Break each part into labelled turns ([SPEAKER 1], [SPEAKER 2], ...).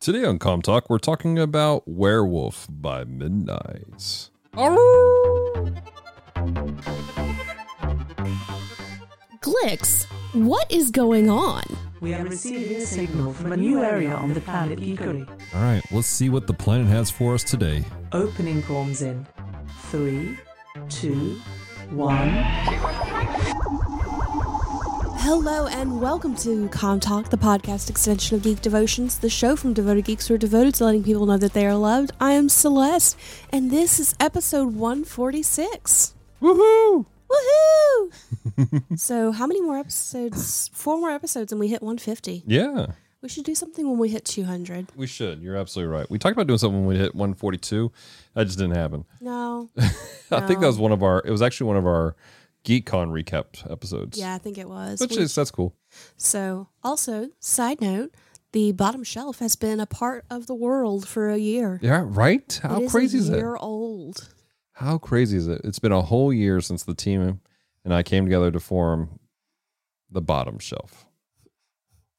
[SPEAKER 1] Today on Com Talk, we're talking about Werewolf by Midnight.
[SPEAKER 2] Glix, what is going on?
[SPEAKER 3] We are receiving a signal from a new area on the planet Geekery.
[SPEAKER 1] All right, let's see what the planet has for us today.
[SPEAKER 3] Opening forms in three, two, one.
[SPEAKER 2] Hello and welcome to Com Talk, the podcast extension of Geek Devotions, the show from devoted geeks who are devoted to letting people know that they are loved. I am Celeste, and this is episode 146.
[SPEAKER 1] Woohoo!
[SPEAKER 2] Woohoo! so, how many more episodes? Four more episodes, and we hit 150.
[SPEAKER 1] Yeah,
[SPEAKER 2] We should do something when we hit 200.
[SPEAKER 1] we should. You're absolutely right. We talked about doing something when we hit 142. That just didn't happen.
[SPEAKER 2] No.
[SPEAKER 1] I think that was one of our, it was actually one of our GeekCon recap episodes.
[SPEAKER 2] Yeah, I think it was.
[SPEAKER 1] Which
[SPEAKER 2] We-
[SPEAKER 1] is, that's cool.
[SPEAKER 2] So, also, side note, the bottom shelf has been a part of the world for a year.
[SPEAKER 1] Yeah, right? How
[SPEAKER 2] is
[SPEAKER 1] crazy is it?
[SPEAKER 2] year old.
[SPEAKER 1] How crazy is it? It's been a whole year since the team and I came together to form the bottom shelf.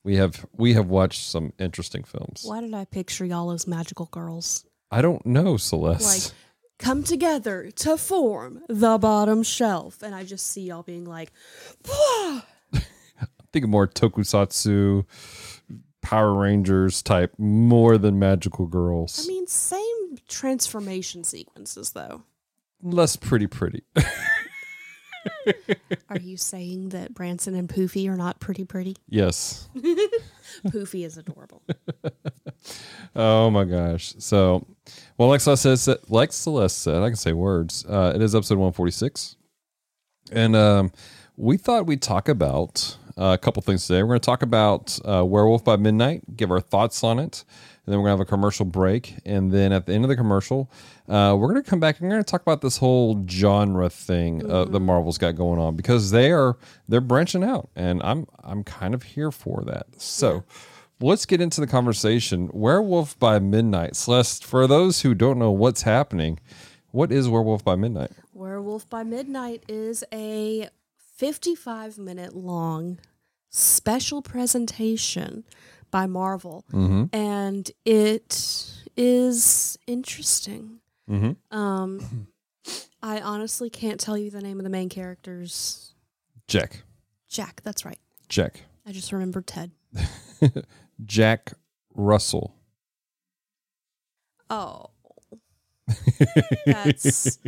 [SPEAKER 1] We have we have watched some interesting films.
[SPEAKER 2] Why did I picture y'all as magical girls?
[SPEAKER 1] I don't know, Celeste.
[SPEAKER 2] Like, come together to form the bottom shelf. And I just see y'all being like, "Whoa."
[SPEAKER 1] think more tokusatsu, Power Rangers type, more than magical girls.
[SPEAKER 2] I mean, same transformation sequences, though.
[SPEAKER 1] Less pretty pretty.
[SPEAKER 2] Are you saying that Branson and Poofy are not pretty pretty?
[SPEAKER 1] yes.
[SPEAKER 2] Poofy is adorable.
[SPEAKER 1] Oh my gosh. So, well, like Celeste said, like Celeste said, I can say words. Uh, it is episode 146. And um, we thought we'd talk about uh, a couple things today. We're going to talk about uh, Werewolf by Midnight, give our thoughts on it. And then we're going to have a commercial break. And then at the end of the commercial, uh, we're going to come back and we're going to talk about this whole genre thing uh, that Marvel's got going on because they are they're branching out, and I'm I'm kind of here for that. So let's get into the conversation. Werewolf by Midnight. Celeste, for those who don't know what's happening, what is Werewolf by Midnight?
[SPEAKER 2] Werewolf by Midnight is a 55 minute long special presentation by Marvel. And it is interesting. Um, I honestly can't tell you the name of the main characters.
[SPEAKER 1] Jack.
[SPEAKER 2] Jack, that's right.
[SPEAKER 1] Jack.
[SPEAKER 2] I just remembered Ted.
[SPEAKER 1] Jack Russell.
[SPEAKER 2] Oh. That's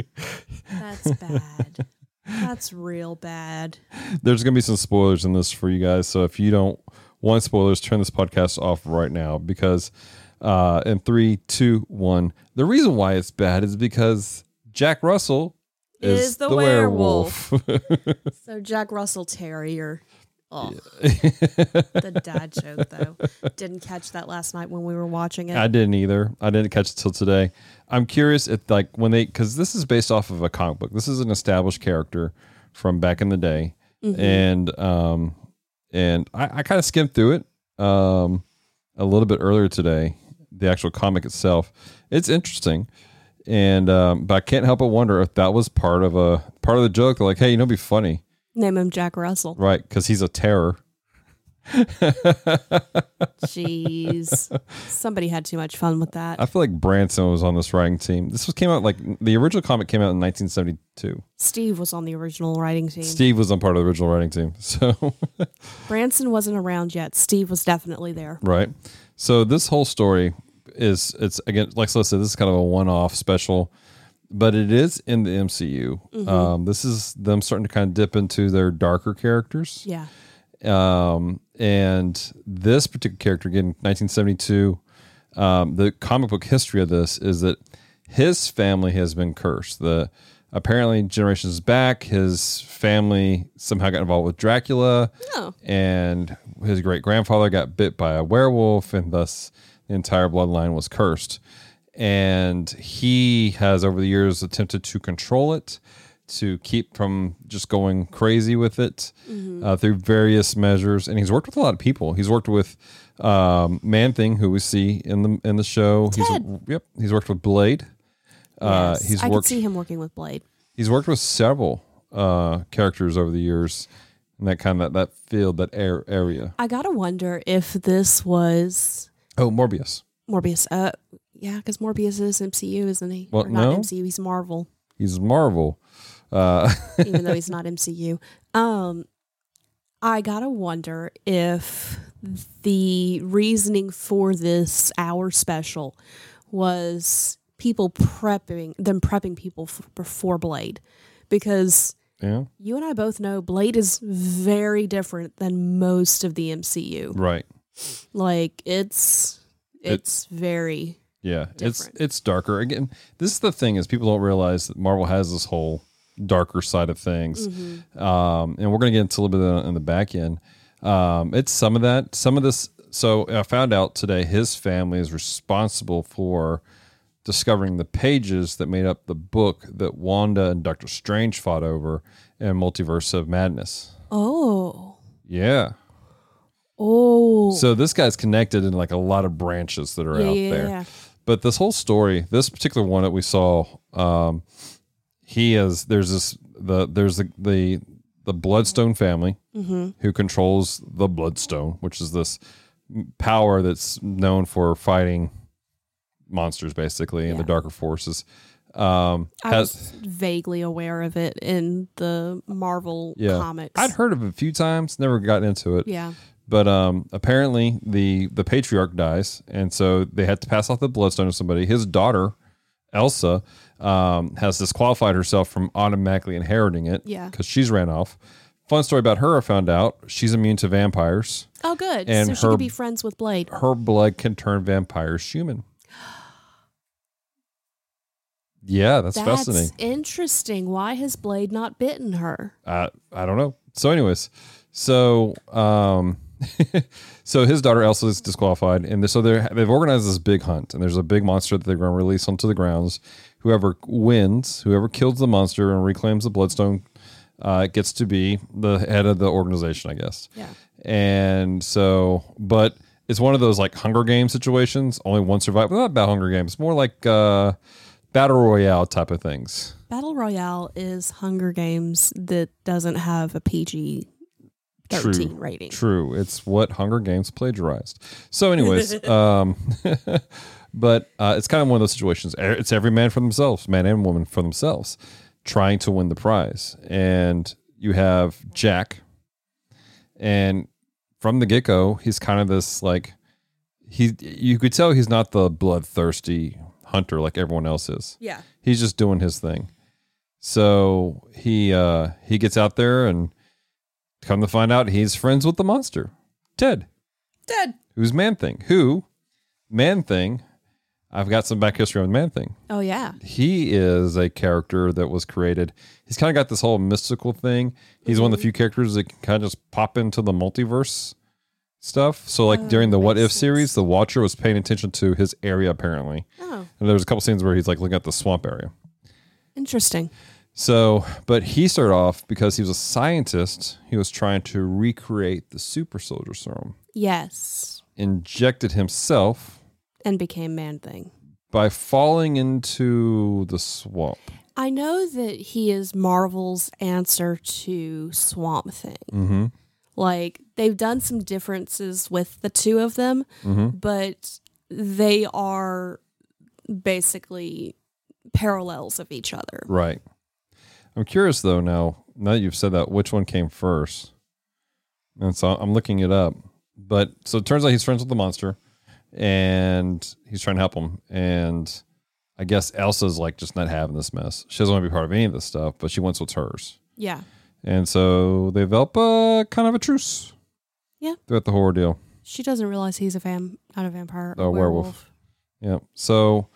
[SPEAKER 2] that's bad. That's real bad.
[SPEAKER 1] There's going to be some spoilers in this for you guys. So if you don't want spoilers, turn this podcast off right now because uh, in three, two, one, the reason why it's bad is because Jack Russell is,
[SPEAKER 2] Is the
[SPEAKER 1] werewolf.
[SPEAKER 2] So Jack Russell Terrier. Oh, the dad joke though. Didn't catch that last night when we were watching it.
[SPEAKER 1] I didn't either. I didn't catch it till today. I'm curious if like when they because this is based off of a comic book. This is an established character from back in the day, and um and I, I kind of skimmed through it um a little bit earlier today. The actual comic itself, it's interesting, and um but I can't help but wonder if that was part of a part of the joke. They're like, hey, you know, be funny,
[SPEAKER 2] Name him Jack Russell.
[SPEAKER 1] right? Because he's a terror.
[SPEAKER 2] Jeez. Somebody had too much fun with that.
[SPEAKER 1] I feel like Branson was on this writing team. This was came out like the original comic came out in 1972.
[SPEAKER 2] Steve was on the original writing team.
[SPEAKER 1] Steve was on part of the original writing team. So,
[SPEAKER 2] Branson wasn't around yet. Steve was definitely there.
[SPEAKER 1] right. So this whole story is it's again like Celeste said, this is kind of a one-off special, but it is in the MCU. Um, this is them starting to kind of dip into their darker characters.
[SPEAKER 2] Yeah.
[SPEAKER 1] Um, and this particular character, again, 1972, um, the comic book history of this is that his family has been cursed. The apparently generations back, his family somehow got involved with Dracula,
[SPEAKER 2] Oh.
[SPEAKER 1] and his great grandfather got bit by a werewolf, and thus the entire bloodline was cursed. And he has over the years attempted to control it, to keep from just going crazy with it uh, through various measures. And he's worked with a lot of people. He's worked with um, Man Thing, who we see in the in the show. He's yep. He's worked with Blade. Uh,
[SPEAKER 2] Yes.
[SPEAKER 1] he's
[SPEAKER 2] I
[SPEAKER 1] worked.
[SPEAKER 2] could see him working with Blade.
[SPEAKER 1] He's worked with several uh, characters over the years in that kind of that, that field, that air, area.
[SPEAKER 2] I gotta wonder if this was
[SPEAKER 1] Oh, Morbius.
[SPEAKER 2] Morbius. Uh, yeah, because Morbius is MCU, isn't he?
[SPEAKER 1] Well,
[SPEAKER 2] not
[SPEAKER 1] no.
[SPEAKER 2] MCU. He's Marvel,
[SPEAKER 1] He's Marvel. Uh,
[SPEAKER 2] even though he's not MCU. Um, I gotta wonder if the reasoning for this hour special was people prepping them prepping people for Blade, because
[SPEAKER 1] yeah.
[SPEAKER 2] you and I both know Blade is very different than most of the MCU.
[SPEAKER 1] Right.
[SPEAKER 2] Like it's
[SPEAKER 1] It-
[SPEAKER 2] it's very
[SPEAKER 1] Yeah, it's
[SPEAKER 2] different.
[SPEAKER 1] it's darker. Again, this is the thing is people don't realize that Marvel has this whole darker side of things, um, and we're gonna get into a little bit of in the back end. Um, it's some of that, some of this. So I found out today his family is responsible for discovering the pages that made up the book that Wanda and Doctor Strange fought over in Multiverse of Madness.
[SPEAKER 2] oh
[SPEAKER 1] Yeah.
[SPEAKER 2] oh
[SPEAKER 1] So this guy's connected in like a lot of branches that are
[SPEAKER 2] yeah,
[SPEAKER 1] out
[SPEAKER 2] yeah,
[SPEAKER 1] there.
[SPEAKER 2] yeah.
[SPEAKER 1] But this whole story, this particular one that we saw, um, he is there's this the there's the the, the Bloodstone family
[SPEAKER 2] Mm-hmm.
[SPEAKER 1] who controls the Bloodstone, which is this power that's known for fighting monsters, basically, and the darker forces. Um,
[SPEAKER 2] I
[SPEAKER 1] has,
[SPEAKER 2] was vaguely aware of it in the Marvel
[SPEAKER 1] yeah,
[SPEAKER 2] comics.
[SPEAKER 1] I'd heard of it a few times, never gotten into it.
[SPEAKER 2] yeah.
[SPEAKER 1] But um, apparently the the patriarch dies, and so they had to pass off the bloodstone to somebody. His daughter, Elsa, um, has disqualified herself from automatically inheriting it.
[SPEAKER 2] Yeah.
[SPEAKER 1] because she's ran off. Fun story about her. I found out she's immune to vampires.
[SPEAKER 2] Oh, good.
[SPEAKER 1] And
[SPEAKER 2] so she
[SPEAKER 1] her-
[SPEAKER 2] could be friends with Blade.
[SPEAKER 1] Her blood can turn vampires human. Yeah, that's,
[SPEAKER 2] That's
[SPEAKER 1] fascinating.
[SPEAKER 2] interesting. Why has Blade not bitten her?
[SPEAKER 1] I I don't know. So, anyways, so um, so his daughter Elsa is disqualified, and so they they've organized this big hunt, and there's a big monster that they're going to release onto the grounds. Whoever wins, whoever kills the monster and reclaims the bloodstone, uh, gets to be the head of the organization, I guess.
[SPEAKER 2] Yeah.
[SPEAKER 1] And so, but it's one of those like Hunger Games situations. Only one survivor. Not about Hunger Games. More like uh, battle royale type of things.
[SPEAKER 2] Battle Royale is Hunger Games that doesn't have a PG 13
[SPEAKER 1] True.
[SPEAKER 2] rating.
[SPEAKER 1] True. It's what Hunger Games plagiarized. So, anyways, um, but uh, it's kind of one of those situations. It's every man for themselves, man and woman for themselves, trying to win the prize. And you have Jack, and from the get go, he's kind of this like he. You could tell he's not the bloodthirsty hunter like everyone else is
[SPEAKER 2] Yeah.
[SPEAKER 1] he's just doing his thing. So he uh he gets out there and come to find out he's friends with the monster, Ted,
[SPEAKER 2] Dead.
[SPEAKER 1] who's Man Thing. Who Man Thing? I've got some back history on Man Thing.
[SPEAKER 2] Oh, yeah.
[SPEAKER 1] He is a character that was created. He's kind of got this whole mystical thing. He's one of the mm-hmm. few characters that can kind of just pop into the multiverse stuff. So like oh, during the What If
[SPEAKER 2] makes
[SPEAKER 1] series, the Watcher was paying attention to his area apparently.
[SPEAKER 2] Oh,
[SPEAKER 1] And there was a couple scenes where he's like looking at the swamp area.
[SPEAKER 2] interesting.
[SPEAKER 1] So, but he started off because he was a scientist. He was trying to recreate the super soldier serum,
[SPEAKER 2] Yes.
[SPEAKER 1] injected himself
[SPEAKER 2] And became Man Thing.
[SPEAKER 1] by falling into the swamp.
[SPEAKER 2] I know that he is Marvel's answer to Swamp Thing.
[SPEAKER 1] Mm-hmm.
[SPEAKER 2] Like they've done some differences with the two of them,
[SPEAKER 1] Mm-hmm.
[SPEAKER 2] but they are basically parallels of each other.
[SPEAKER 1] Right. I'm curious though. Now, now that you've said that, which one came first? And so I'm looking it up. But so it turns out he's friends with the monster, and he's trying to help him. And I guess Elsa's like just not having this mess. She doesn't want to be part of any of this stuff, but she wants what's hers.
[SPEAKER 2] Yeah.
[SPEAKER 1] And so they develop a kind of a truce.
[SPEAKER 2] Yeah.
[SPEAKER 1] Throughout the whole deal.
[SPEAKER 2] She doesn't realize he's a vam not a vampire,
[SPEAKER 1] A werewolf. Yeah. So,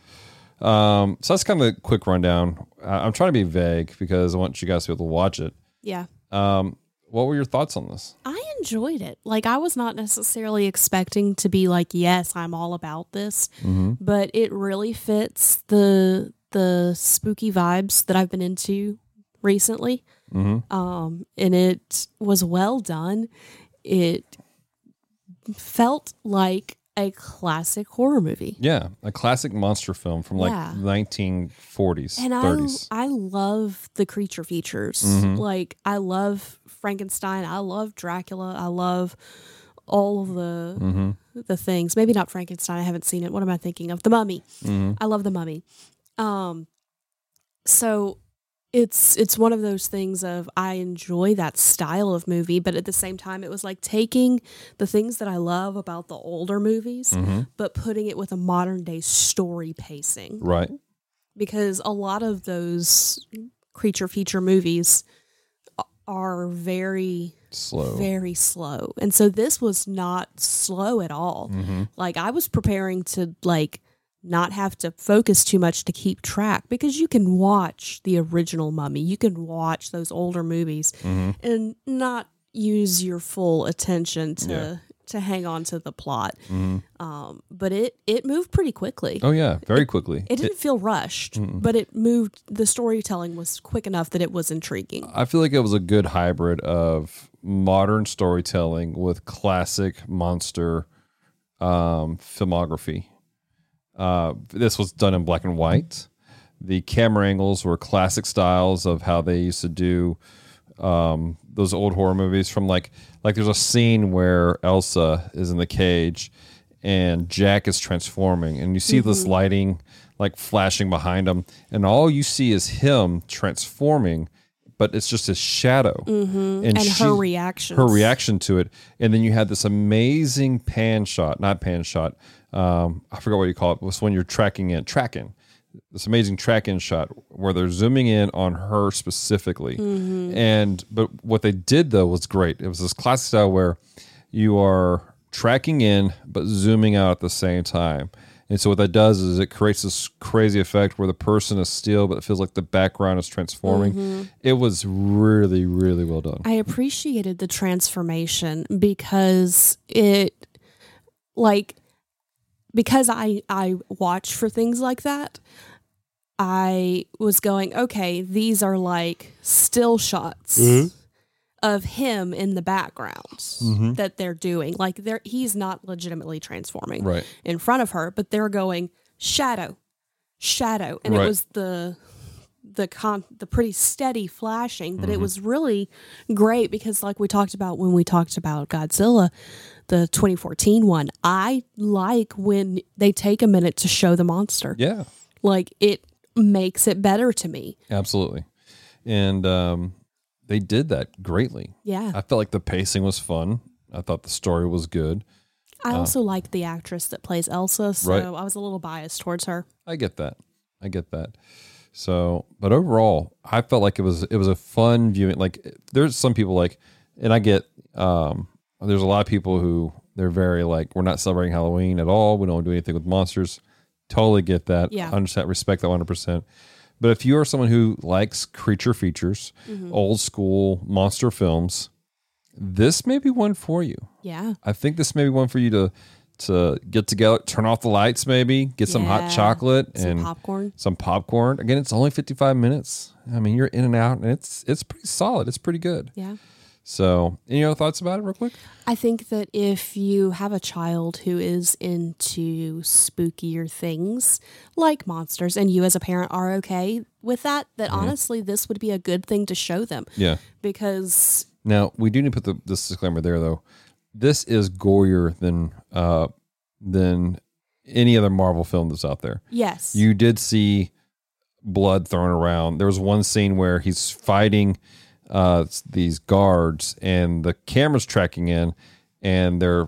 [SPEAKER 1] um, so that's kind of a quick rundown. I- I'm trying to be vague because I want you guys to be able to watch it.
[SPEAKER 2] Yeah.
[SPEAKER 1] Um, what were your thoughts on this?
[SPEAKER 2] I enjoyed it. Like I was not necessarily expecting to be like, yes, I'm all about this,
[SPEAKER 1] Mm-hmm.
[SPEAKER 2] but it really fits the the spooky vibes that I've been into recently.
[SPEAKER 1] Mm-hmm.
[SPEAKER 2] Um, and it was well done. It felt like a classic horror movie.
[SPEAKER 1] Yeah, a classic monster film from like
[SPEAKER 2] Yeah.
[SPEAKER 1] 1940s,
[SPEAKER 2] And I
[SPEAKER 1] 30s.
[SPEAKER 2] I love the creature features.
[SPEAKER 1] Mhm.
[SPEAKER 2] Like I love Frankenstein. I love Dracula. I love all of the
[SPEAKER 1] Mm-hmm.
[SPEAKER 2] the things. Maybe not Frankenstein. I haven't seen it. What am I thinking of? The Mummy.
[SPEAKER 1] Mm-hmm.
[SPEAKER 2] I love the Mummy. Um, so it's it's one of those things of I enjoy that style of movie, but at the same time, it was like taking the things that I love about the older movies,
[SPEAKER 1] Mm-hmm.
[SPEAKER 2] but putting it with a modern day story pacing.
[SPEAKER 1] Right.
[SPEAKER 2] Because a lot of those creature feature movies are very
[SPEAKER 1] Slow.
[SPEAKER 2] very slow. And so this was not slow at all.
[SPEAKER 1] mm-hmm.
[SPEAKER 2] Like I was preparing to like not have to focus too much to keep track because you can watch the original Mummy, you can watch those older movies
[SPEAKER 1] Mm-hmm.
[SPEAKER 2] and not use your full attention to
[SPEAKER 1] Yeah.
[SPEAKER 2] to hang on to the plot.
[SPEAKER 1] Mm-hmm.
[SPEAKER 2] Um, but it it moved pretty quickly.
[SPEAKER 1] Oh yeah, very quickly.
[SPEAKER 2] It didn't feel rushed,
[SPEAKER 1] Mm-mm.
[SPEAKER 2] but it moved. The storytelling was quick enough that it was intriguing.
[SPEAKER 1] I feel like it was a good hybrid of modern storytelling with classic monster um, filmography. Uh, this was done in black and white. The camera angles were classic styles of how they used to do um, those old horror movies. From like, like there's a scene where Elsa is in the cage and Jack is transforming, and you see this lighting like flashing behind him, and all you see is him transforming, but it's just his shadow
[SPEAKER 2] hmm
[SPEAKER 1] And
[SPEAKER 2] And,
[SPEAKER 1] she-
[SPEAKER 2] her reaction.
[SPEAKER 1] her reaction to it, and then you had this amazing pan shot, not pan shot. Um, I forgot what you call it. Was when you're tracking in, tracking. This amazing track-in shot where they're zooming in on her specifically, and but what they did though was great. It was this classic style where you are tracking in but zooming out at the same time. And so what that does is it creates this crazy effect where the person is still, but it feels like the background is transforming. Mm-hmm. It was really, really well done.
[SPEAKER 2] I appreciated the transformation because it like because I I watch for things like that. I was going, okay, these are like still shots mm-hmm. Of him in the background that they're doing. Like they're he's not legitimately transforming
[SPEAKER 1] Right.
[SPEAKER 2] in front of her, but they're going shadow, shadow, and
[SPEAKER 1] Right.
[SPEAKER 2] it was the the con the pretty steady flashing, but
[SPEAKER 1] Mm-hmm.
[SPEAKER 2] it was really great because, like we talked about when we talked about Godzilla, the 2014 one. I like when they take a minute to show the monster.
[SPEAKER 1] Yeah,
[SPEAKER 2] Like it makes it better to me.
[SPEAKER 1] absolutely. And um, they did that greatly.
[SPEAKER 2] Yeah,
[SPEAKER 1] I felt like the pacing was fun. I thought the story was good.
[SPEAKER 2] I also like the actress that plays Elsa, so
[SPEAKER 1] Right.
[SPEAKER 2] I was a little biased towards her.
[SPEAKER 1] I get that. I get that. So, but overall, I felt like it was it was a fun viewing. Like there's some people like, and I get um, there's a lot of people who they're very like we're not celebrating Halloween at all. We don't do anything with monsters. Totally get that.
[SPEAKER 2] Yeah.
[SPEAKER 1] understand, respect that 100. But if you are someone who likes creature features, mm-hmm. old school monster films, this may be one for you.
[SPEAKER 2] Yeah,
[SPEAKER 1] I think this may be one for you to to get together, turn off the lights, maybe get some hot chocolate
[SPEAKER 2] some
[SPEAKER 1] and
[SPEAKER 2] popcorn.
[SPEAKER 1] some popcorn. Again, it's only 55 minutes. I mean, you're in and out, and it's it's pretty solid. It's pretty good.
[SPEAKER 2] Yeah.
[SPEAKER 1] So, any other thoughts about it, real quick?
[SPEAKER 2] I think that if you have a child who is into spookier things like monsters and you as a parent are okay with that, that honestly this would be a good thing to show them
[SPEAKER 1] Yeah.
[SPEAKER 2] because
[SPEAKER 1] Now we do need to put the, this disclaimer there, though. This is gorier than uh than any other Marvel film that's out there.
[SPEAKER 2] yes.
[SPEAKER 1] You did see blood thrown around. There was one scene where he's fighting uh, these guards, and the camera's tracking in, and they're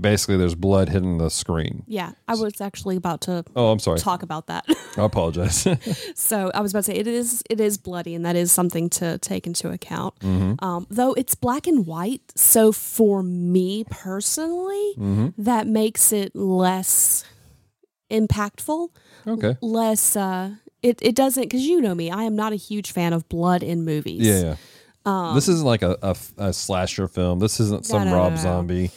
[SPEAKER 1] basically there's blood hitting the screen.
[SPEAKER 2] yeah, I was actually about to
[SPEAKER 1] Oh, I'm sorry.
[SPEAKER 2] talk about that.
[SPEAKER 1] I apologize.
[SPEAKER 2] so I was about to say it is it is bloody and that is something to take into account.
[SPEAKER 1] Mm-hmm.
[SPEAKER 2] Um, though it's black and white, so for me personally,
[SPEAKER 1] Mm-hmm.
[SPEAKER 2] that makes it less impactful.
[SPEAKER 1] okay.
[SPEAKER 2] less uh it, it doesn't because you know me i am not a huge fan of blood in movies
[SPEAKER 1] Yeah, yeah. This isn't like a, a, a slasher film. This isn't some
[SPEAKER 2] Um, no,
[SPEAKER 1] Rob
[SPEAKER 2] no, no.
[SPEAKER 1] Zombie.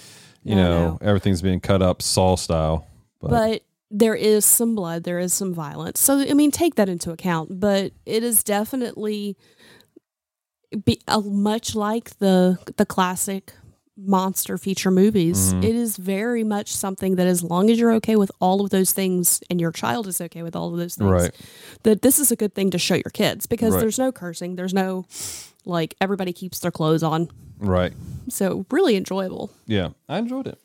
[SPEAKER 1] You
[SPEAKER 2] No,
[SPEAKER 1] know,
[SPEAKER 2] no.
[SPEAKER 1] everything's being cut up Saw style. But,
[SPEAKER 2] but there is some blood there is some violence so i mean take that into account but it is definitely be uh, much like the the classic monster feature movies.
[SPEAKER 1] Mhm.
[SPEAKER 2] It is very much something that, as long as you're okay with all of those things and your child is okay with all of those things,
[SPEAKER 1] Right.
[SPEAKER 2] that this is a good thing to show your kids because
[SPEAKER 1] Right.
[SPEAKER 2] there's no cursing, there's no like everybody keeps their clothes on.
[SPEAKER 1] Right.
[SPEAKER 2] So, really enjoyable.
[SPEAKER 1] Yeah, I enjoyed it.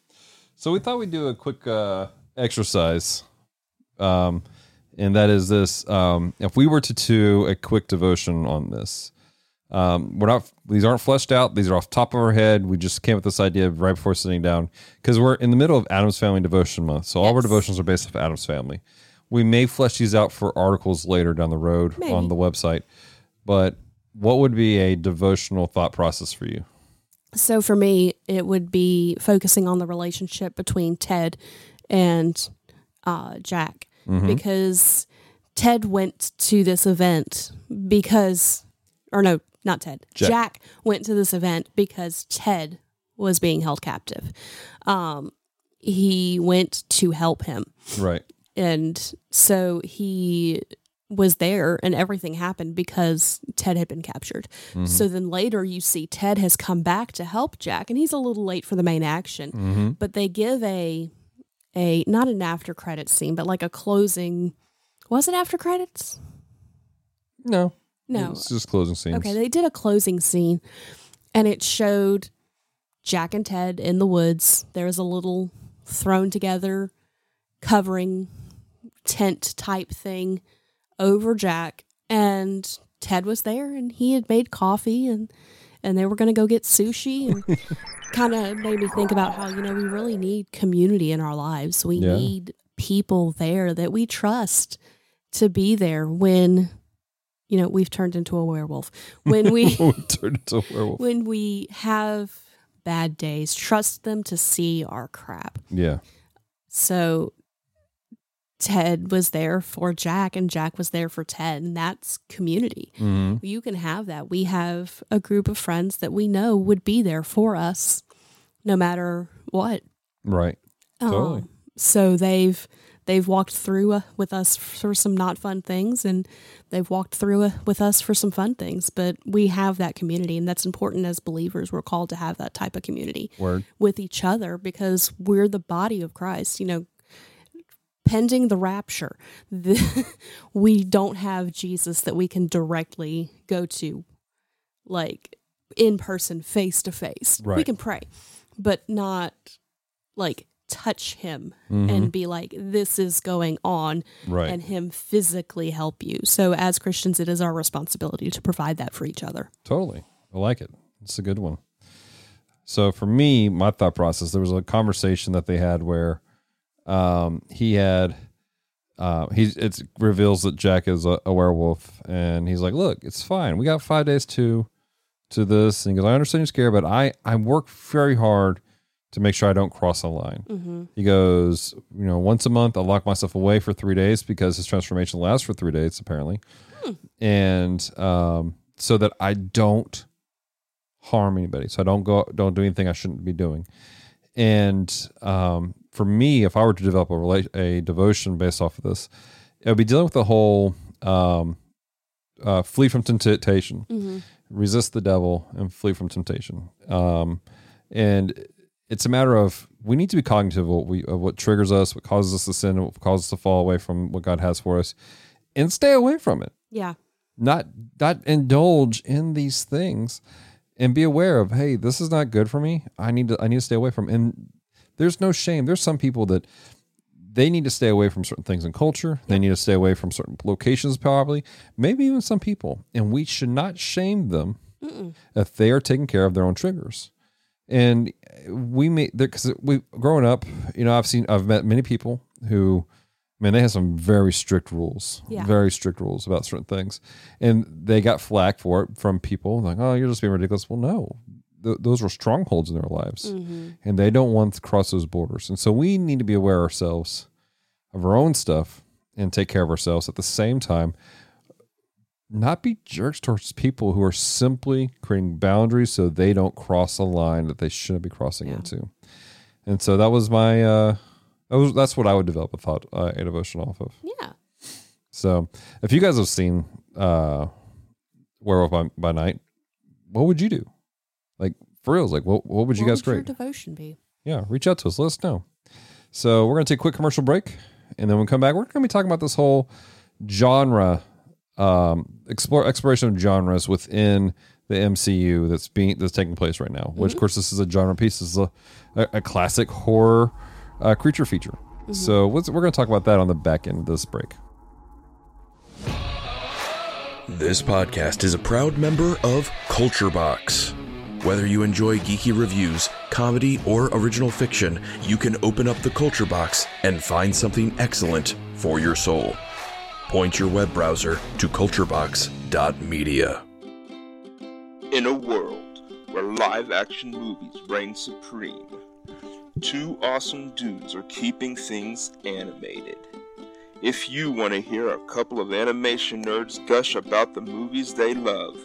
[SPEAKER 1] So we thought we'd do a quick uh, exercise, um, and that is this: um, if we were to do a quick devotion on this, um, we're not; these aren't fleshed out; these are off the top of our head. We just came up with this idea right before sitting down because we're in the middle of Addams Family Devotion Month, so all of our devotions are based off Addams Family. We may flesh these out for articles later down the road
[SPEAKER 2] Maybe.
[SPEAKER 1] on the website, but what would be a devotional thought process for you?
[SPEAKER 2] So for me, it would be focusing on the relationship between Ted and uh, Jack
[SPEAKER 1] Mhm.
[SPEAKER 2] because Ted went to this event because, or no, not Ted.
[SPEAKER 1] Jack.
[SPEAKER 2] Jack, went to this event because Ted was being held captive. Um, he went to help him,
[SPEAKER 1] Right.
[SPEAKER 2] and so he was there and everything happened because Ted had been captured.
[SPEAKER 1] Mhm.
[SPEAKER 2] So then later you see Ted has come back to help Jack and he's a little late for the main action.
[SPEAKER 1] Mm-hmm.
[SPEAKER 2] But they give a a not an after credits scene, but like a closing was it after credits?
[SPEAKER 1] No.
[SPEAKER 2] No.
[SPEAKER 1] It's just closing scenes.
[SPEAKER 2] Okay, they did a closing scene and it showed Jack and Ted in the woods. There was a little thrown together covering tent type thing over Jack and Ted was there and he had made coffee and and they were going to go get sushi and kind of made me think about how you know we really need community in our lives. We
[SPEAKER 1] Yeah.
[SPEAKER 2] need people there that we trust to be there when you know we've turned into a werewolf when we
[SPEAKER 1] we turned into a werewolf.
[SPEAKER 2] when we have bad days trust them to see our crap
[SPEAKER 1] Yeah.
[SPEAKER 2] so ted was there for jack and jack was there for ted and that's community
[SPEAKER 1] Mm-hmm.
[SPEAKER 2] you can have that we have a group of friends that we know would be there for us no matter what
[SPEAKER 1] Right. Totally.
[SPEAKER 2] Um, so they've they've walked through uh, with us for some not fun things, and they've walked through uh, with us for some fun things. But we have that community, and that's important as believers. We're called to have that type of community
[SPEAKER 1] Word.
[SPEAKER 2] with each other because we're the body of Christ. You know, pending the rapture, the, we don't have Jesus that we can directly go to, like in person, face to face. We can pray, but not like touch him
[SPEAKER 1] Mhm.
[SPEAKER 2] and be like, this is going on,
[SPEAKER 1] Right.
[SPEAKER 2] and him physically help you. So, as Christians, it is our responsibility to provide that for each other.
[SPEAKER 1] Totally. I like it. It's a good one. So for me, my thought process, there was a conversation that they had where um, he had uh, he it reveals that Jack is a, a werewolf, and he's like, "Look, it's fine. We got five days to to this." And he goes, "I understand you're scared, but I I work very hard to make sure I don't cross a line."
[SPEAKER 2] Mm-hmm.
[SPEAKER 1] He goes, you know, once a month I lock myself away for three days because his transformation lasts for three days apparently, and um, so that I don't harm anybody, so I don't go, don't do anything I shouldn't be doing. And um, for me, if I were to develop a rela- a devotion based off of this, it would be dealing with the whole um, uh, flee from temptation
[SPEAKER 2] Mm-hmm.
[SPEAKER 1] resist the devil and flee from temptation. Um, and it's a matter of we need to be cognitive of what we of what triggers us, what causes us to sin, what causes us to fall away from what God has for us, and stay away from it.
[SPEAKER 2] Yeah.
[SPEAKER 1] Not not indulge in these things, and be aware of hey, this is not good for me. I need to I need to stay away from. And there's no shame. There's some people that they need to stay away from certain things in culture. They need to stay away from certain locations, probably, maybe even some people. And we should not shame them
[SPEAKER 2] Mm-mm.
[SPEAKER 1] if they are taking care of their own triggers. And we may, because we growing up, you know, I've seen, I've met many people who, man, they have some very strict rules,
[SPEAKER 2] Yeah.
[SPEAKER 1] very strict rules about certain things, and they got flack for it from people like, oh, you're just being ridiculous. Well, no, Th- those were strongholds in their lives
[SPEAKER 2] Mm-hmm.
[SPEAKER 1] and they don't want to cross those borders. And so we need to be aware ourselves of our own stuff and take care of ourselves at the same time. Not be jerks towards people who are simply creating boundaries so they don't cross a line that they shouldn't be crossing
[SPEAKER 2] Yeah.
[SPEAKER 1] into. And so that was my uh that was that's what I would develop a thought uh, a devotion off of.
[SPEAKER 2] Yeah.
[SPEAKER 1] So if you guys have seen uh Werewolf by, by Night, what would you do? Like for reals, like what what would you
[SPEAKER 2] what
[SPEAKER 1] guys
[SPEAKER 2] would your devotion be?
[SPEAKER 1] yeah, reach out to us. Let us know. So we're gonna take a quick commercial break, and then when we come back, we're gonna be talking about this whole genre, um, explore exploration of genres within the MCU that's being that's taking place right now. Which, of course, this is a genre piece. This is a, a, a classic horror uh, creature feature. So what's, we're gonna talk about that on the back end of this break.
[SPEAKER 4] This podcast is a proud member of Culture Box. Whether you enjoy geeky reviews, comedy, or original fiction, you can open up the Culture Box and find something excellent for your soul. Point your web browser to culturebox.media.
[SPEAKER 5] In a world where live action movies reign supreme, two awesome dudes are keeping things animated. If you want to hear a couple of animation nerds gush about the movies they love,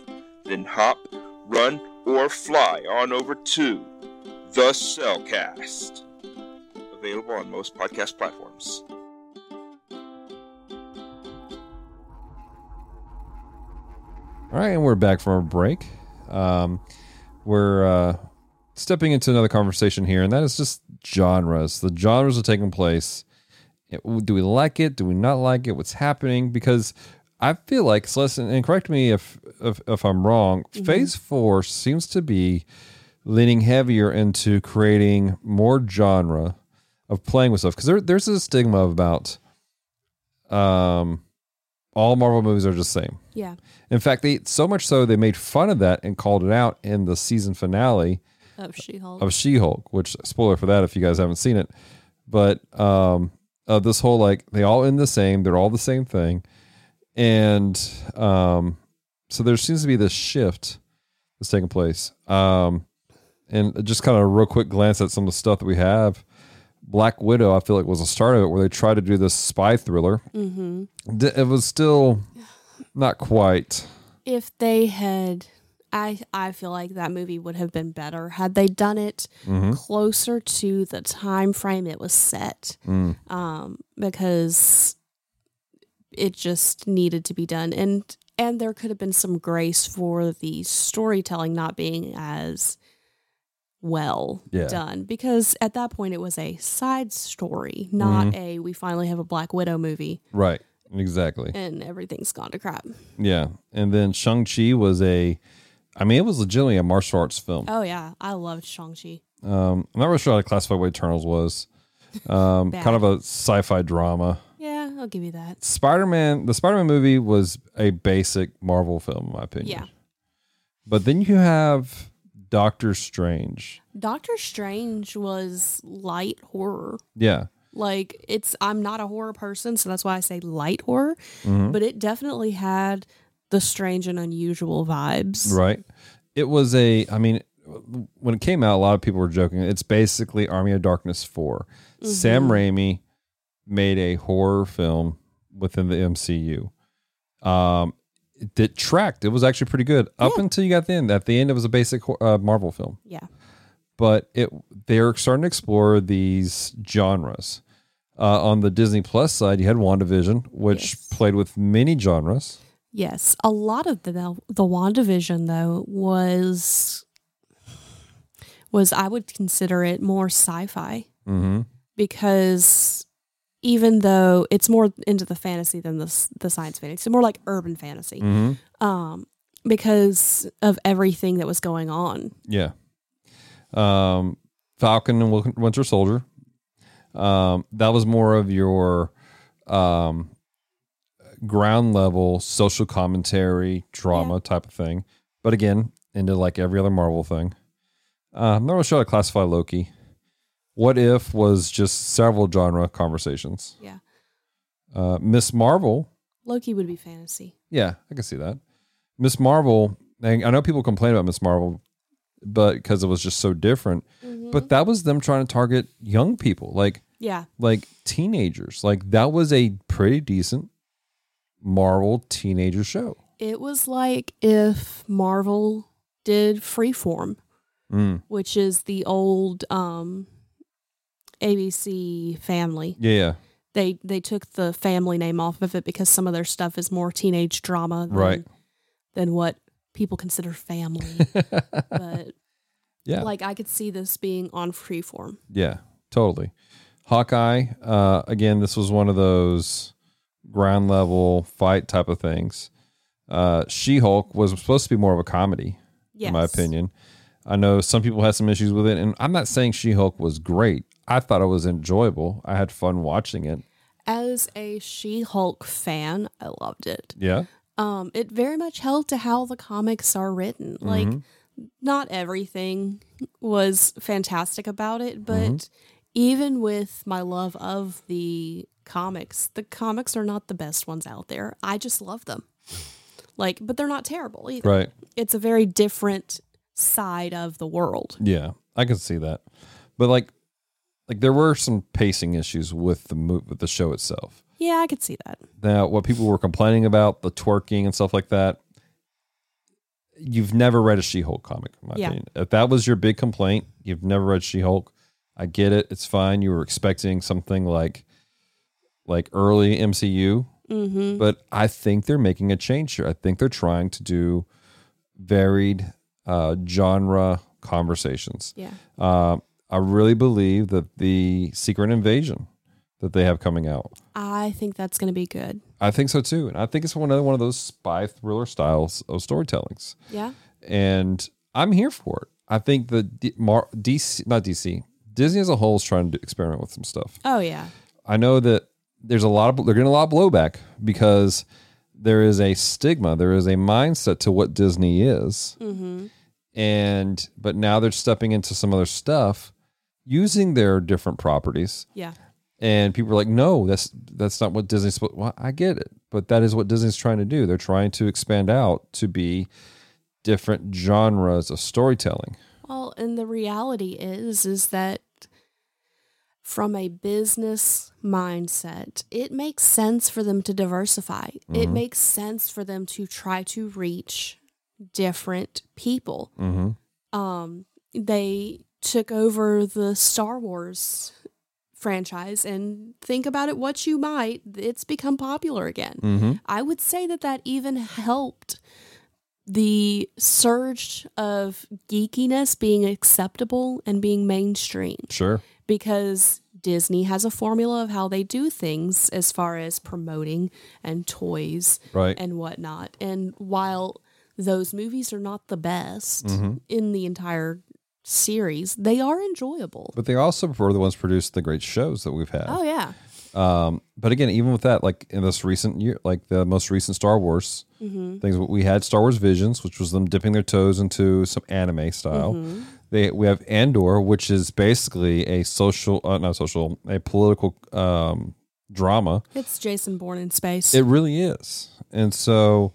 [SPEAKER 5] then hop, run, or fly on over to The Cellcast. Available on most podcast platforms.
[SPEAKER 1] All right, and we're back from our break. Um, we're uh, stepping into another conversation here, and that is just genres. The genres are taking place. It- do we like it? Do we not like it? What's happening? Because I feel like, Celeste, and correct me if if, if I'm wrong. Phase four seems to be leaning heavier into creating more genre of playing with stuff. Because there, there's a stigma about um, all Marvel movies are just the same.
[SPEAKER 2] Yeah.
[SPEAKER 1] In fact, they so much so they made fun of that and called it out in the season finale
[SPEAKER 2] Of She Hulk.
[SPEAKER 1] of She-Hulk. Which spoiler for that if you guys haven't seen it, but um, of this whole like they all end the same, they're all the same thing, and um, so there seems to be this shift that's taking place. Um, and just kind of a real quick glance at some of the stuff that we have. Black Widow, I feel like was a start of it where they tried to do this spy thriller.
[SPEAKER 2] mm-hmm.
[SPEAKER 1] D- It was still not quite.
[SPEAKER 2] If they had, I I feel like that movie would have been better had they done it
[SPEAKER 1] Mhm.
[SPEAKER 2] closer to the time frame it was set.
[SPEAKER 1] Mm.
[SPEAKER 2] um, because it just needed to be done, and and there could have been some grace for the storytelling not being as well
[SPEAKER 1] Yeah.
[SPEAKER 2] done because at that point it was a side story, not
[SPEAKER 1] Mm-hmm.
[SPEAKER 2] a we finally have a Black Widow movie
[SPEAKER 1] Right. Exactly.
[SPEAKER 2] and everything's gone to crap.
[SPEAKER 1] Yeah. And then Shang-Chi was a, I mean, it was legitimately a martial arts film.
[SPEAKER 2] Oh yeah, I loved Shang Chi.
[SPEAKER 1] Um, I'm not really sure how to classify what Eternals was. Um, kind of a sci-fi drama.
[SPEAKER 2] Yeah, I'll give you that.
[SPEAKER 1] Spider-Man, the Spider-Man movie was a basic Marvel film, in my opinion.
[SPEAKER 2] Yeah.
[SPEAKER 1] But then you have Doctor Strange.
[SPEAKER 2] Doctor Strange was light horror.
[SPEAKER 1] Yeah.
[SPEAKER 2] Like it's I'm not a horror person, so that's why I say light horror,
[SPEAKER 1] Mhm.
[SPEAKER 2] but it definitely had the strange and unusual vibes.
[SPEAKER 1] Right. It was a, I mean, when it came out, a lot of people were joking. It's basically Army of Darkness 4. Sam Raimi made a horror film within the MCU. Um, it, it tracked. It was actually pretty good up
[SPEAKER 2] Yeah.
[SPEAKER 1] until you got the end. At the end, it was a basic uh, Marvel film.
[SPEAKER 2] Yeah.
[SPEAKER 1] But it they're starting to explore these genres. Uh, on the Disney Plus side, you had WandaVision, which
[SPEAKER 2] Yes.
[SPEAKER 1] played with many genres.
[SPEAKER 2] Yes. A lot of the the WandaVision though was was I would consider it more sci-fi
[SPEAKER 1] Mm-hmm.
[SPEAKER 2] because even though it's more into the fantasy than the the science fantasy, it's more like urban fantasy.
[SPEAKER 1] Mm-hmm.
[SPEAKER 2] Um because of everything that was going on.
[SPEAKER 1] Yeah. Um, Falcon and Winter Soldier. Um, that was more of your um, ground level social commentary drama type of thing. But again, into like every other Marvel thing. Uh, I'm not really sure how to classify Loki. What if was just several genre conversations.
[SPEAKER 2] Yeah.
[SPEAKER 1] Uh, Miss Marvel
[SPEAKER 2] Loki would be fantasy.
[SPEAKER 1] yeah, I can see that. Miss Marvel, and I know people complain about Miss Marvel, but because it was just so different. But that was them trying to target young people, like
[SPEAKER 2] Yeah.
[SPEAKER 1] like teenagers. Like that was a pretty decent Marvel teenager show.
[SPEAKER 2] It was like if Marvel did Freeform,
[SPEAKER 1] Mm.
[SPEAKER 2] which is the old um, ABC family.
[SPEAKER 1] Yeah, yeah,
[SPEAKER 2] They they took the family name off of it because some of their stuff is more teenage drama than,
[SPEAKER 1] Right.
[SPEAKER 2] than what people consider family. but
[SPEAKER 1] Yeah.
[SPEAKER 2] Like I could see this being on Freeform.
[SPEAKER 1] Yeah, totally. Hawkeye, uh, again, this was one of those ground level fight type of things. Uh, she Hulk was supposed to be more of a comedy, in my opinion. I know some people had some issues with it, and I'm not saying She Hulk was great. I thought it was enjoyable. I had fun watching it.
[SPEAKER 2] As a She-Hulk fan, I loved it.
[SPEAKER 1] Yeah.
[SPEAKER 2] Um, it very much held to how the comics are written. Like, not everything was fantastic about it, but even with my love of the comics, the comics are not the best ones out there. I just love them. Like, but they're not terrible either.
[SPEAKER 1] Right.
[SPEAKER 2] It's a very different side of the world.
[SPEAKER 1] Yeah, I can see that. But like, like there were some pacing issues with the mo- with the show itself.
[SPEAKER 2] Yeah, I could see that.
[SPEAKER 1] Now, what people were complaining about, the twerking and stuff like that, you've never read a She Hulk comic, in my
[SPEAKER 2] Yeah.
[SPEAKER 1] opinion. If that was your big complaint, you've never read She Hulk. I get it. It's fine. You were expecting something like like early MCU,
[SPEAKER 2] Mm-hmm.
[SPEAKER 1] but I think they're making a change here. I think they're trying to do varied uh, genre conversations.
[SPEAKER 2] Yeah.
[SPEAKER 1] Uh, I really believe that the Secret Invasion that they have coming out
[SPEAKER 2] I think that's going to be good.
[SPEAKER 1] I think so too, and I think it's one another one of those spy thriller styles of storytellings,
[SPEAKER 2] Yeah.
[SPEAKER 1] and I'm here for it. I think the D- Mar- DC, not DC, Disney as a whole is trying to experiment with some stuff.
[SPEAKER 2] Oh, yeah.
[SPEAKER 1] I know that there's a lot of they're getting a lot of blowback because there is a stigma, there is a mindset to what Disney is,
[SPEAKER 2] Mm-hmm.
[SPEAKER 1] and but now they're stepping into some other stuff using their different properties
[SPEAKER 2] Yeah.
[SPEAKER 1] And people are like, "No, that's that's not what Disney's." supposed Well, I get it, but that is what Disney's trying to do. They're trying to expand out to be different genres of storytelling.
[SPEAKER 2] Well, and the reality is is that from a business mindset, it makes sense for them to diversify. It makes sense for them to try to reach different people.
[SPEAKER 1] Mm-hmm.
[SPEAKER 2] Um, they took over the Star Wars franchise and think about it what you might, it's become popular again.
[SPEAKER 1] Mm-hmm.
[SPEAKER 2] I would say that that even helped the surge of geekiness being acceptable and being mainstream
[SPEAKER 1] Sure.
[SPEAKER 2] because Disney has a formula of how they do things as far as promoting and toys
[SPEAKER 1] Right.
[SPEAKER 2] and whatnot. And while those movies are not the best
[SPEAKER 1] Mm-hmm.
[SPEAKER 2] in the entire series, they are enjoyable.
[SPEAKER 1] but they also were the ones produced the great shows that we've had.
[SPEAKER 2] Oh, yeah.
[SPEAKER 1] Um, but again, even with that, like in this recent year, like the most recent Star Wars
[SPEAKER 2] Mm-hmm.
[SPEAKER 1] things, we had Star Wars Visions, which was them dipping their toes into some anime style.
[SPEAKER 2] Mm-hmm.
[SPEAKER 1] They we have Andor, which is basically a social, uh, not social, a political um, drama.
[SPEAKER 2] It's Jason Bourne in space.
[SPEAKER 1] It really is, and so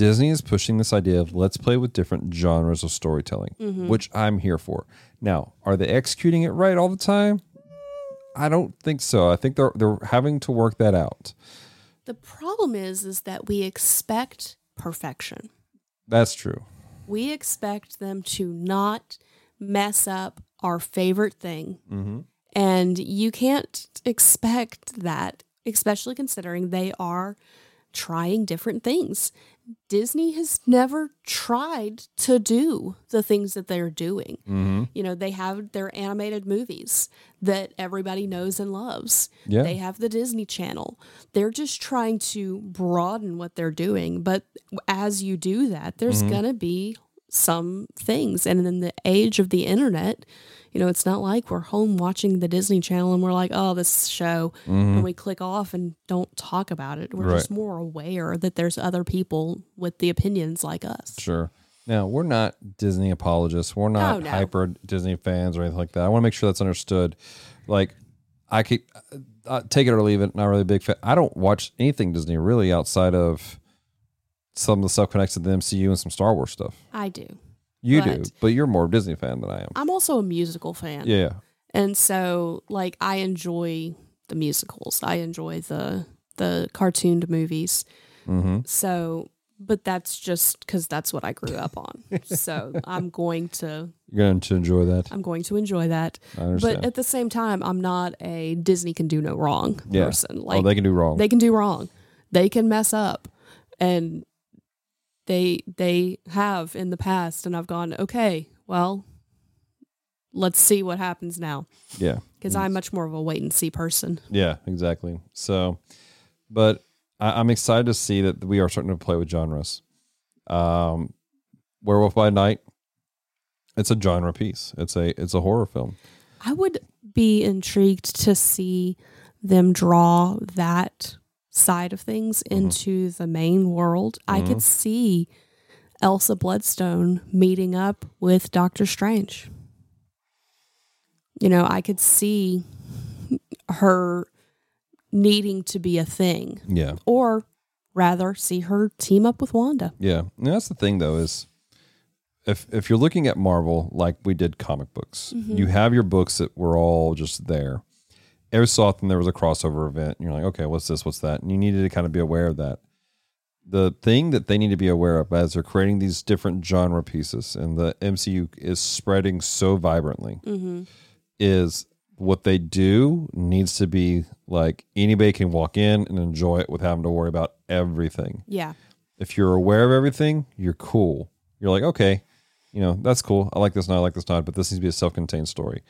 [SPEAKER 1] Disney is pushing this idea of let's play with different genres of storytelling,
[SPEAKER 2] Mm-hmm.
[SPEAKER 1] which I'm here for. Now, are they executing it right all the time? I don't think so. I think they're they're having to work that out.
[SPEAKER 2] the problem is is that we expect perfection.
[SPEAKER 1] That's true.
[SPEAKER 2] We expect them to not mess up our favorite thing.
[SPEAKER 1] Mm-hmm.
[SPEAKER 2] And you can't expect that, especially considering they are trying different things. Disney has never tried to do the things that they're doing.
[SPEAKER 1] Mm-hmm.
[SPEAKER 2] You know, they have their animated movies that everybody knows and loves.
[SPEAKER 1] Yeah.
[SPEAKER 2] They have the Disney Channel. They're just trying to broaden what they're doing. But as you do that, there's
[SPEAKER 1] Mm-hmm.
[SPEAKER 2] going to be some things. And in the age of the internet, you know, it's not like we're home watching the Disney Channel and we're like, oh, this show, and we click off and don't talk about it. We're
[SPEAKER 1] Mm-hmm. Right.
[SPEAKER 2] just more aware that there's other people with the opinions like us.
[SPEAKER 1] Sure. Now we're not Disney apologists. We're not
[SPEAKER 2] Oh, no.
[SPEAKER 1] hyper Disney fans or anything like that. I want to make sure that's understood. Like, I could uh, take it or leave it. Not really a big fan. I don't watch anything Disney really outside of some of the stuff connected to the MCU and some Star Wars stuff.
[SPEAKER 2] I do.
[SPEAKER 1] You do,
[SPEAKER 2] But-
[SPEAKER 1] but you're more a Disney fan than I am.
[SPEAKER 2] I'm also a musical fan.
[SPEAKER 1] Yeah.
[SPEAKER 2] And so like I enjoy the musicals. I enjoy the the cartooned movies.
[SPEAKER 1] Mm-hmm.
[SPEAKER 2] So but that's just cuz that's what I grew up on. so I'm going to
[SPEAKER 1] You're going to enjoy that.
[SPEAKER 2] I'm going to enjoy that. But at the same time I'm not a Disney can do no wrong
[SPEAKER 1] yeah.
[SPEAKER 2] person. Like
[SPEAKER 1] oh, they can do wrong.
[SPEAKER 2] they can do wrong. They can mess up. And they they have in the past and I've gone, "Okay, well, let's see what happens now.
[SPEAKER 1] Yeah.
[SPEAKER 2] Because I'm much more of a wait and see person.
[SPEAKER 1] Yeah, exactly. So, but I, I'm excited to see that we are starting to play with genres. Um, Werewolf by Night, it's a genre piece. It's a it's a horror film.
[SPEAKER 2] I would be intrigued to see them draw that side of things mm-hmm. into the main world. I could mm-hmm. see Elsa Bloodstone meeting up with Doctor Strange. You know, I could see her needing to be a thing,
[SPEAKER 1] Yeah,
[SPEAKER 2] or rather, see her team up with Wanda.
[SPEAKER 1] yeah. And that's the thing though is if if you're looking at Marvel like we did comic books, mm-hmm. you have your books that were all just there. Every and there was a crossover event, and you're like, okay, what's this? What's that? And you needed to kind of be aware of that. The thing that they need to be aware of as they're creating these different genre pieces, and the MCU is spreading so vibrantly, mm-hmm. is what they do needs to be like anybody can walk in and enjoy it with having to worry about everything
[SPEAKER 2] Yeah.
[SPEAKER 1] if you're aware of everything, you're cool. You're like, okay, you know, that's cool. I like this not, I like this not, but this needs to be a self-contained story.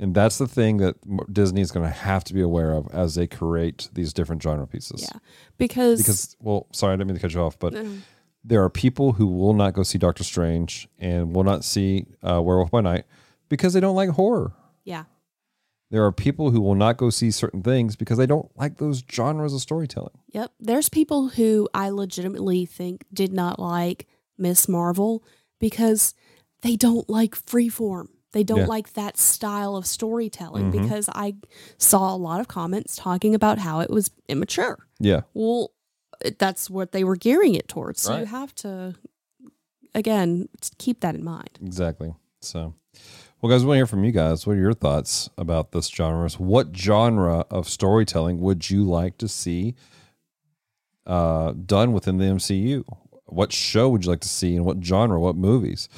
[SPEAKER 1] And that's the thing that Disney is going to have to be aware of as they create these different genre pieces.
[SPEAKER 2] Yeah. Because,
[SPEAKER 1] Because, well, sorry, I didn't mean to cut you off, but
[SPEAKER 2] No.
[SPEAKER 1] there are people who will not go see Doctor Strange and will not see uh, Werewolf by Night because they don't like horror.
[SPEAKER 2] yeah.
[SPEAKER 1] There are people who will not go see certain things because they don't like those genres of storytelling.
[SPEAKER 2] Yep. There's people who I legitimately think did not like Miss Marvel because they don't like freeform. They don't
[SPEAKER 1] Yeah.
[SPEAKER 2] like that style of storytelling
[SPEAKER 1] Mhm.
[SPEAKER 2] because I saw a lot of comments talking about how it was immature.
[SPEAKER 1] Yeah.
[SPEAKER 2] Well, that's what they were gearing it towards. So you have to, again, keep that in mind.
[SPEAKER 1] Exactly. So, well, guys, we want to hear from you guys. What are your thoughts about this genre? What genre of storytelling would you like to see uh, done within the MCU? What show would you like to see, and what genre? What movies?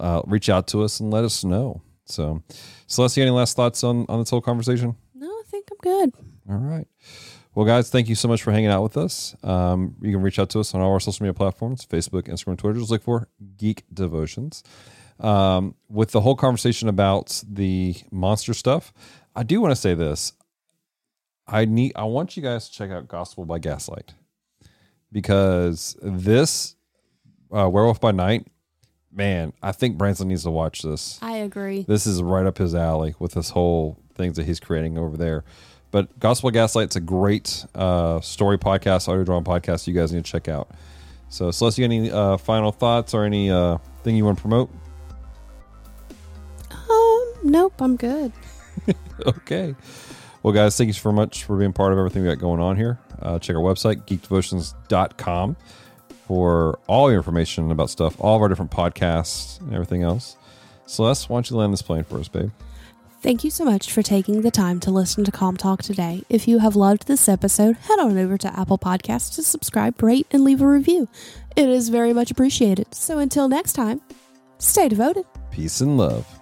[SPEAKER 1] Uh, reach out to us and let us know. So, Celestia, any last thoughts on on this whole conversation?
[SPEAKER 2] No, I think I'm good.
[SPEAKER 1] All right. Well, guys, thank you so much for hanging out with us. Um, you can reach out to us on all our social media platforms Facebook, Instagram, Twitter. Just look for Geek Devotions. Um, with the whole conversation about the monster stuff, I do want to say this. I need I want you guys to check out Gospel by Gaslight because this uh, Werewolf by Night, man, I think Branson needs to watch this
[SPEAKER 2] I agree.
[SPEAKER 1] this is right up his alley with this whole things that he's creating over there. But Gospel Gaslight's a great uh, story podcast, audio drama podcast. You guys need to check out. So, Celeste, you got any uh, final thoughts or any uh, thing you want to promote?
[SPEAKER 2] Um, nope, I'm good.
[SPEAKER 1] okay. Well, guys, thank you so much for being part of everything we got going on here. Uh, check our website, geekdevotions.com, for all your information about stuff, all of our different podcasts and everything else. Celeste, why don't you land this plane for us, babe?
[SPEAKER 2] Thank you so much for taking the time to listen to Calm Talk today. If you have loved this episode, head on over to Apple Podcasts to subscribe, rate, and leave a review. It is very much appreciated. So until next time, stay devoted.
[SPEAKER 1] Peace and love.